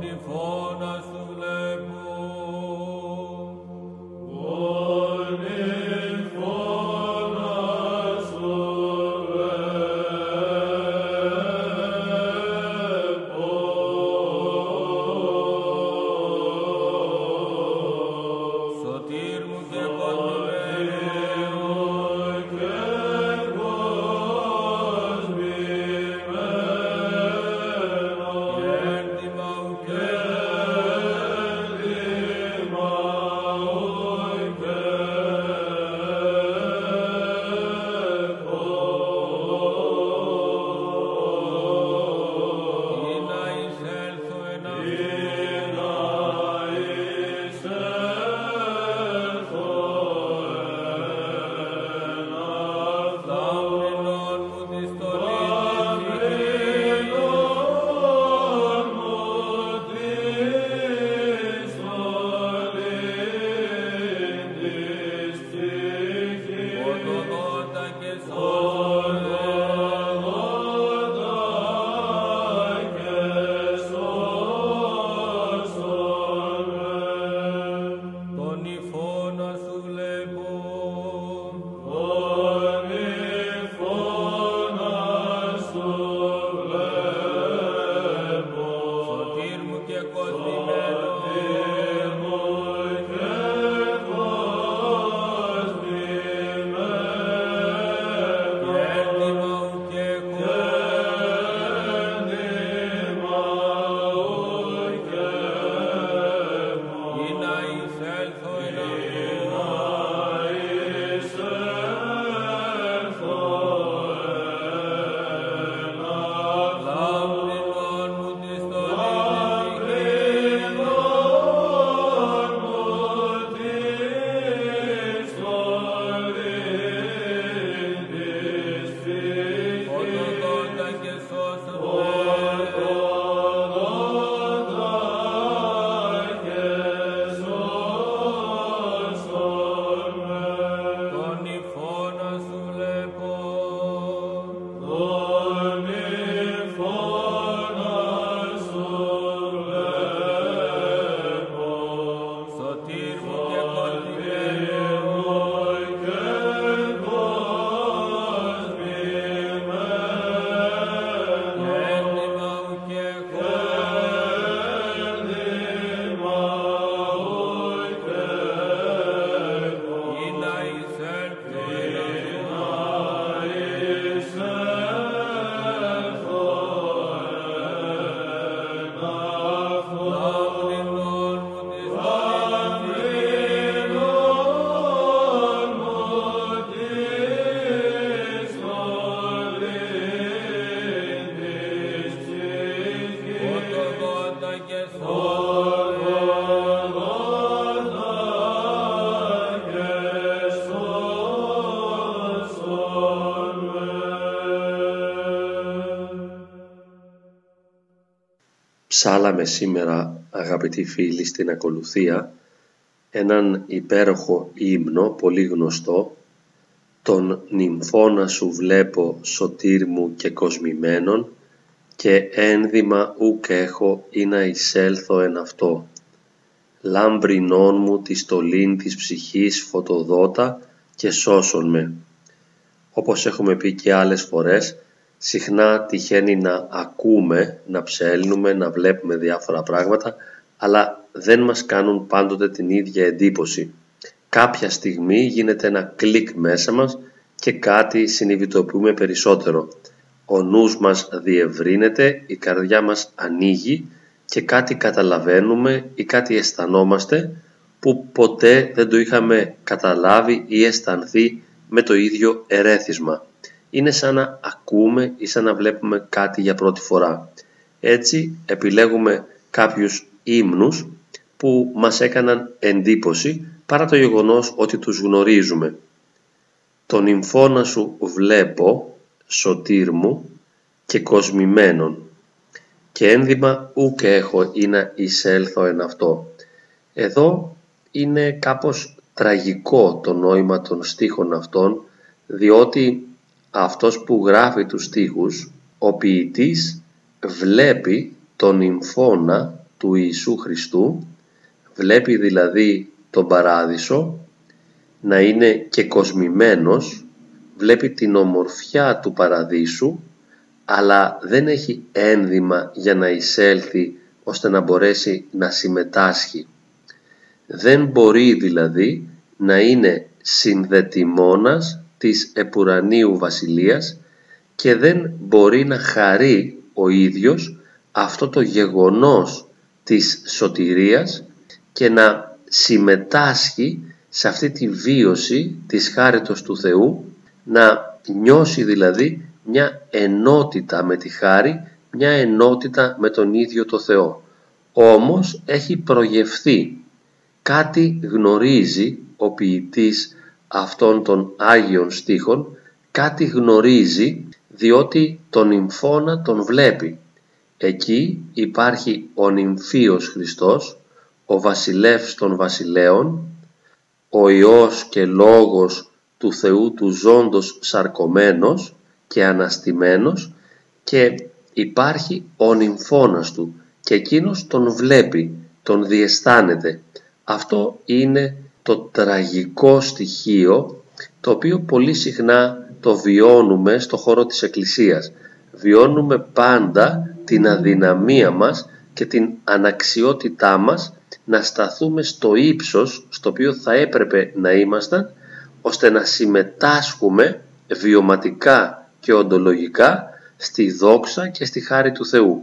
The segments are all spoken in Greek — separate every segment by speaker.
Speaker 1: τον υφώνα
Speaker 2: Ψάλαμε σήμερα αγαπητοί φίλοι στην ακολουθία έναν υπέροχο ύμνο πολύ γνωστό «Τον νυμφώνα σου βλέπω σωτήρ μου και κοσμημένον και ένδυμα ουκ έχω ή να εισέλθω εν αυτό. Λάμπρινόν μου τη στολήν της ψυχής φωτοδότα και σώσον με». Όπως έχουμε πει και άλλες φορές, συχνά τυχαίνει να ακούμε, να ψέλνουμε, να βλέπουμε διάφορα πράγματα, αλλά δεν μας κάνουν πάντοτε την ίδια εντύπωση. Κάποια στιγμή γίνεται ένα κλικ μέσα μας και κάτι συνειδητοποιούμε περισσότερο. Ο νους μας διευρύνεται, η καρδιά μας ανοίγει και κάτι καταλαβαίνουμε ή κάτι αισθανόμαστε που ποτέ δεν το είχαμε καταλάβει ή αισθανθεί με το ίδιο ερέθισμα. Είναι σαν να ακούμε ή σαν να βλέπουμε κάτι για πρώτη φορά. Έτσι επιλέγουμε κάποιους ύμνους που μας έκαναν εντύπωση παρά το γεγονός ότι τους γνωρίζουμε. «Τον νυμφώνα σου βλέπω, σωτήρ μου, και κοσμημένον, και ένδυμα ούκ έχω ή να εισέλθω εν αυτό». Εδώ είναι κάπως τραγικό το νόημα των στίχων αυτών, διότι αυτός που γράφει τους στίχους, ο ποιητής βλέπει τον νυμφώνα του Ιησού Χριστού, βλέπει δηλαδή τον Παράδεισο να είναι και κοσμημένος, βλέπει την ομορφιά του Παραδείσου, αλλά δεν έχει ένδυμα για να εισέλθει ώστε να μπορέσει να συμμετάσχει. Δεν μπορεί δηλαδή να είναι συνδετημόνας της επουρανίου βασιλείας και δεν μπορεί να χαρεί ο ίδιος αυτό το γεγονός της σωτηρίας και να συμμετάσχει σε αυτή τη βίωση της χάριτος του Θεού, να νιώσει δηλαδή μια ενότητα με τη χάρη, μια ενότητα με τον ίδιο το Θεό. Όμως έχει προγευθεί, κάτι γνωρίζει ο ποιητής αυτών των Άγιων στίχων, κάτι γνωρίζει διότι τον νυμφώνα τον βλέπει. Εκεί υπάρχει ο νυμφίος Χριστός, ο βασιλεύς των βασιλέων, ο Υιός και Λόγος του Θεού του ζώντος σαρκωμένος και αναστημένος και υπάρχει ο νυμφώνας του και εκείνος τον βλέπει, τον διαισθάνεται. Αυτό είναι το τραγικό στοιχείο το οποίο πολύ συχνά το βιώνουμε στο χώρο της Εκκλησίας. Βιώνουμε πάντα την αδυναμία μας και την αναξιότητά μας να σταθούμε στο ύψος στο οποίο θα έπρεπε να ήμασταν ώστε να συμμετάσχουμε βιωματικά και οντολογικά στη δόξα και στη χάρη του Θεού.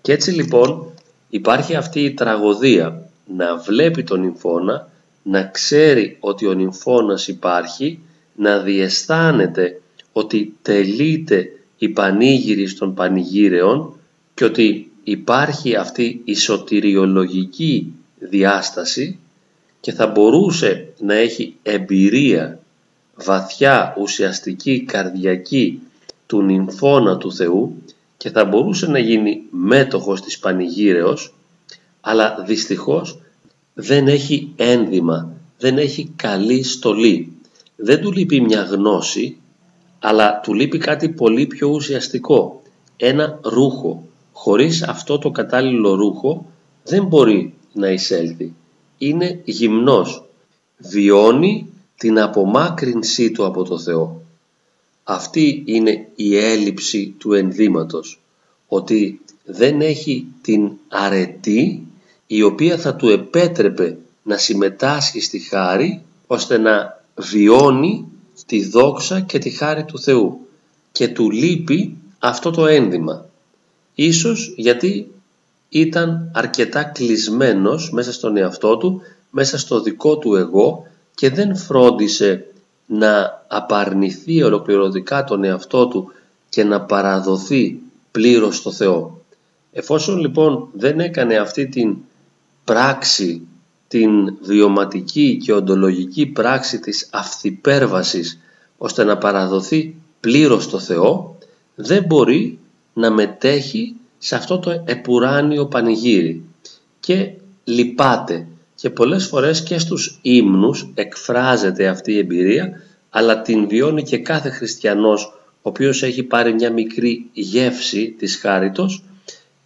Speaker 2: Και έτσι λοιπόν υπάρχει αυτή η τραγωδία να βλέπει τον νυμφώνα, να ξέρει ότι ο νυμφώνας υπάρχει, να διαισθάνεται ότι τελείται η πανήγυρη των πανηγύρεων και ότι υπάρχει αυτή η σωτηριολογική διάσταση και θα μπορούσε να έχει εμπειρία βαθιά ουσιαστική καρδιακή του νυμφώνα του Θεού και θα μπορούσε να γίνει μέτοχος της πανηγύρεως αλλά δυστυχώς δεν έχει ένδυμα, δεν έχει καλή στολή. Δεν του λείπει μια γνώση αλλά του λείπει κάτι πολύ πιο ουσιαστικό, ένα ρούχο. Χωρίς αυτό το κατάλληλο ρούχο δεν μπορεί να εισέλθει. Είναι γυμνός. Βιώνει την απομάκρυνσή του από το Θεό. Αυτή είναι η έλλειψη του ενδύματος. Ότι δεν έχει την αρετή η οποία θα του επέτρεπε να συμμετάσχει στη χάρη ώστε να βιώνει τη δόξα και τη χάρη του Θεού και του λείπει αυτό το ένδυμα. Ίσως γιατί ήταν αρκετά κλεισμένος μέσα στον εαυτό του, μέσα στο δικό του εγώ και δεν φρόντισε να απαρνηθεί ολοκληρωτικά τον εαυτό του και να παραδοθεί πλήρως στο Θεό. Εφόσον λοιπόν δεν έκανε αυτή την πράξη, την βιωματική και οντολογική πράξη της αυθυπέρβασης ώστε να παραδοθεί πλήρως στο Θεό, δεν μπορεί να μετέχει σε αυτό το επουράνιο πανηγύρι. Και λυπάται. Και πολλές φορές και στους ύμνους εκφράζεται αυτή η εμπειρία αλλά την βιώνει και κάθε χριστιανός ο οποίος έχει πάρει μια μικρή γεύση της χάριτος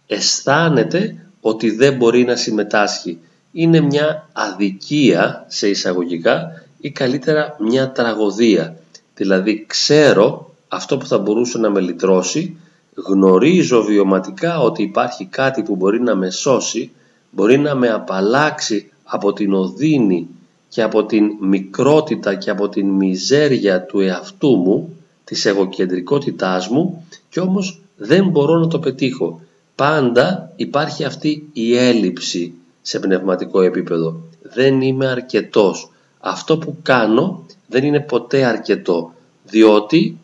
Speaker 2: αισθάνεται ότι δεν μπορεί να συμμετάσχει. Είναι μια αδικία σε εισαγωγικά ή καλύτερα μια τραγωδία. Δηλαδή ξέρω αυτό που θα μπορούσε να με λυτρώσει γνωρίζω βιωματικά ότι υπάρχει κάτι που μπορεί να με σώσει, μπορεί να με απαλλάξει από την οδύνη και από την μικρότητα και από την μιζέρια του εαυτού μου, της εγωκεντρικότητάς μου και όμως δεν μπορώ να το πετύχω. Πάντα υπάρχει αυτή η έλλειψη σε πνευματικό επίπεδο. Δεν είμαι αρκετός. Αυτό που κάνω δεν είναι ποτέ αρκετό, διότι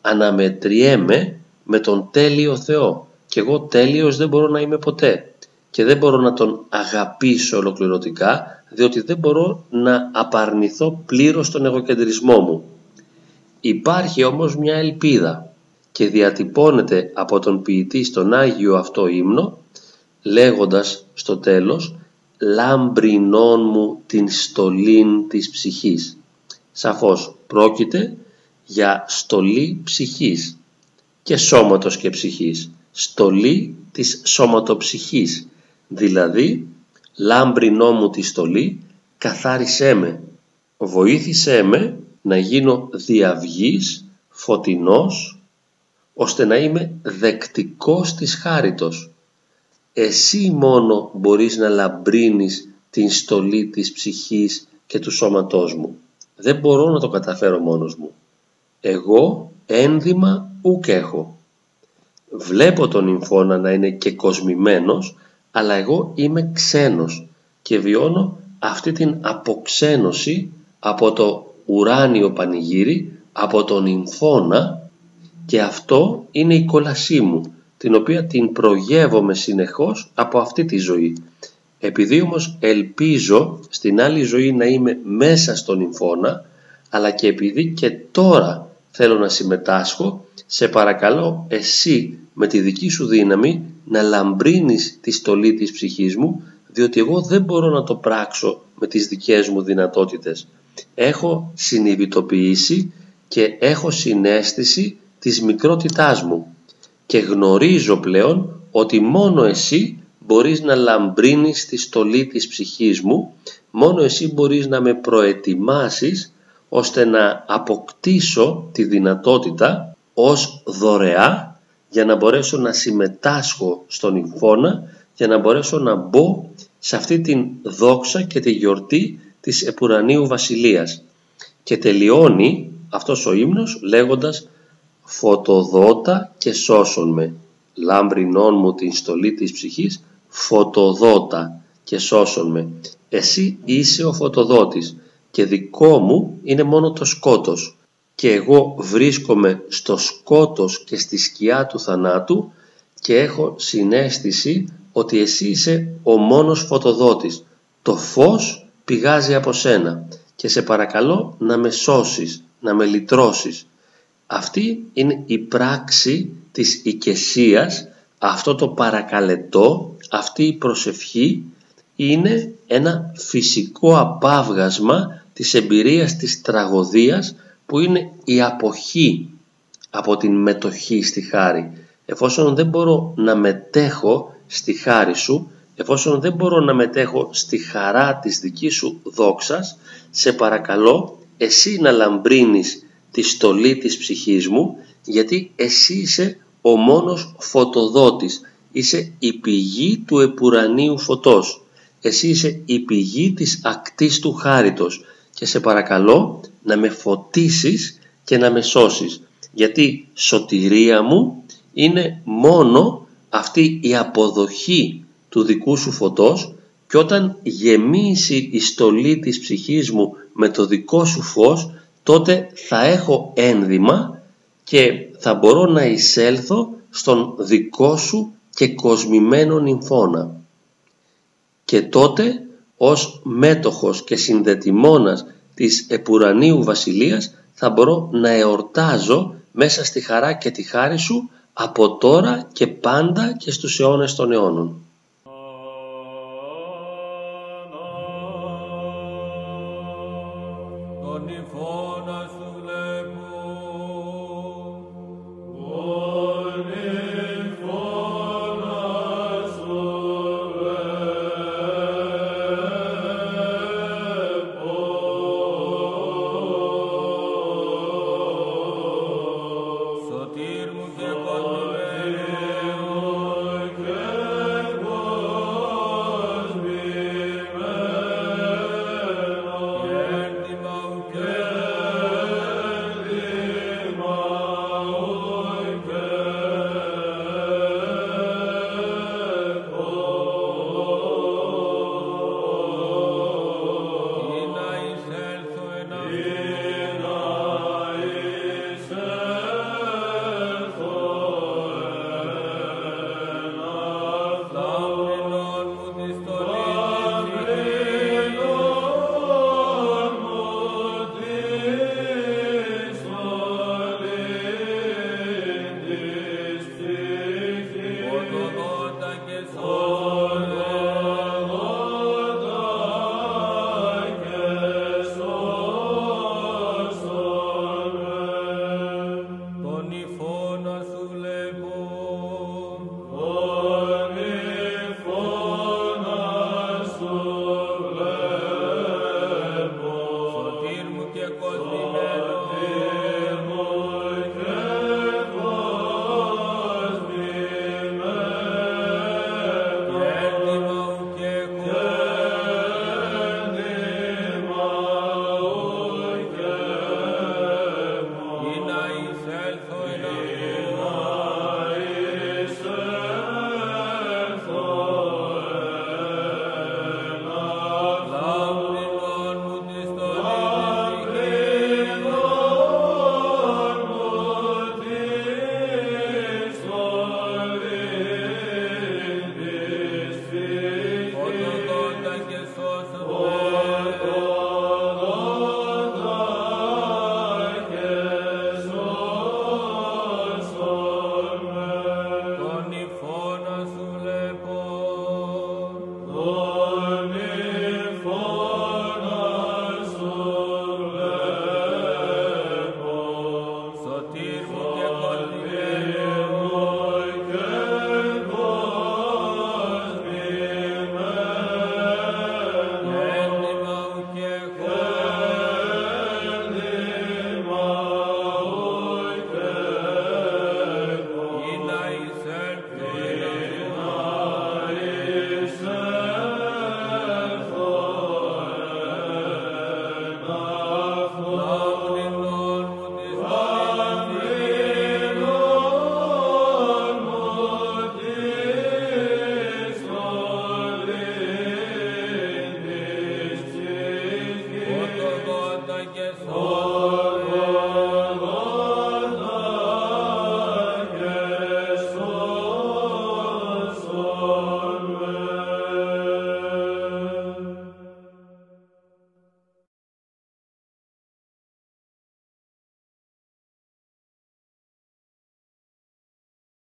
Speaker 2: αναμετριέμαι με τον τέλειο Θεό και εγώ τέλειος δεν μπορώ να είμαι ποτέ και δεν μπορώ να τον αγαπήσω ολοκληρωτικά διότι δεν μπορώ να απαρνηθώ πλήρως τον εγωκεντρισμό μου. Υπάρχει όμως μια ελπίδα και διατυπώνεται από τον ποιητή στον Άγιο αυτό ύμνο λέγοντας στο τέλος «Λάμπρινόν μου την στολήν της ψυχής». Σαφώς πρόκειται για στολή ψυχής και σώματος και ψυχής, στολή της σώματοψυχής, δηλαδή λάμπρινό μου τη στολή καθάρισέ με, βοήθησέ με να γίνω διαυγής, φωτεινός, ώστε να είμαι δεκτικός της χάριτος. Εσύ μόνο μπορείς να λαμπρίνεις την στολή της ψυχής και του σώματός μου. Δεν μπορώ να το καταφέρω μόνος μου. Εγώ ένδυμα ουκ έχω. Βλέπω τον νυμφώνα να είναι και κοσμημένος, αλλά εγώ είμαι ξένος και βιώνω αυτή την αποξένωση από το ουράνιο πανηγύρι, από τον νυμφώνα και αυτό είναι η κόλασή μου, την οποία την προγεύομαι συνεχώς από αυτή τη ζωή. Επειδή όμως ελπίζω στην άλλη ζωή να είμαι μέσα στον νυμφώνα, αλλά και επειδή και τώρα θέλω να συμμετάσχω, σε παρακαλώ εσύ με τη δική σου δύναμη να λαμπρύνεις τη στολή της ψυχής μου, διότι εγώ δεν μπορώ να το πράξω με τις δικές μου δυνατότητες. Έχω συνειδητοποιήσει και έχω συνέστηση της μικρότητάς μου και γνωρίζω πλέον ότι μόνο εσύ μπορείς να λαμπρύνεις τη στολή της ψυχής μου, μόνο εσύ μπορείς να με προετοιμάσεις ώστε να αποκτήσω τη δυνατότητα ως δωρεά για να μπορέσω να συμμετάσχω στον υφώνα, για να μπορέσω να μπω σε αυτή την δόξα και τη γιορτή της Επουρανίου Βασιλείας. Και τελειώνει αυτός ο ύμνος λέγοντας «Φωτοδότα και σώσον με, λάμπρινόν μου την στολή της ψυχής, φωτοδότα και σώσον με. Εσύ είσαι ο φωτοδότης και δικό μου είναι μόνο το σκότος και εγώ βρίσκομαι στο σκότος και στη σκιά του θανάτου και έχω συνέστηση ότι εσύ είσαι ο μόνος φωτοδότης. Το φως πηγάζει από σένα και σε παρακαλώ να με σώσεις, να με λυτρώσεις. Αυτή είναι η πράξη της οικεσίας, αυτό το παρακαλετό, αυτή η προσευχή είναι ένα φυσικό απάβγασμα της εμπειρίας της τραγωδίας που είναι η αποχή από την μετοχή στη χάρη. Εφόσον δεν μπορώ να μετέχω στη χάρη σου, εφόσον δεν μπορώ να μετέχω στη χαρά της δικής σου δόξας, σε παρακαλώ εσύ να λαμπρύνεις τη στολή της ψυχής μου, γιατί εσύ είσαι ο μόνος φωτοδότης, είσαι η πηγή του επουρανίου φωτός, εσύ είσαι η πηγή της ακτής του χάριτος. Και σε παρακαλώ να με φωτίσεις και να με σώσεις, γιατί σωτηρία μου είναι μόνο αυτή η αποδοχή του δικού σου φωτός και όταν γεμίσει η στολή της ψυχής μου με το δικό σου φως τότε θα έχω ένδυμα και θα μπορώ να εισέλθω στον δικό σου και κοσμημένο νυμφώνα. Και τότε ως μέτοχος και συνδετημόνας της επουρανίου βασιλείας θα μπορώ να εορτάζω μέσα στη χαρά και τη χάρη σου από τώρα και πάντα και στους αιώνες των αιώνων.
Speaker 1: Amen.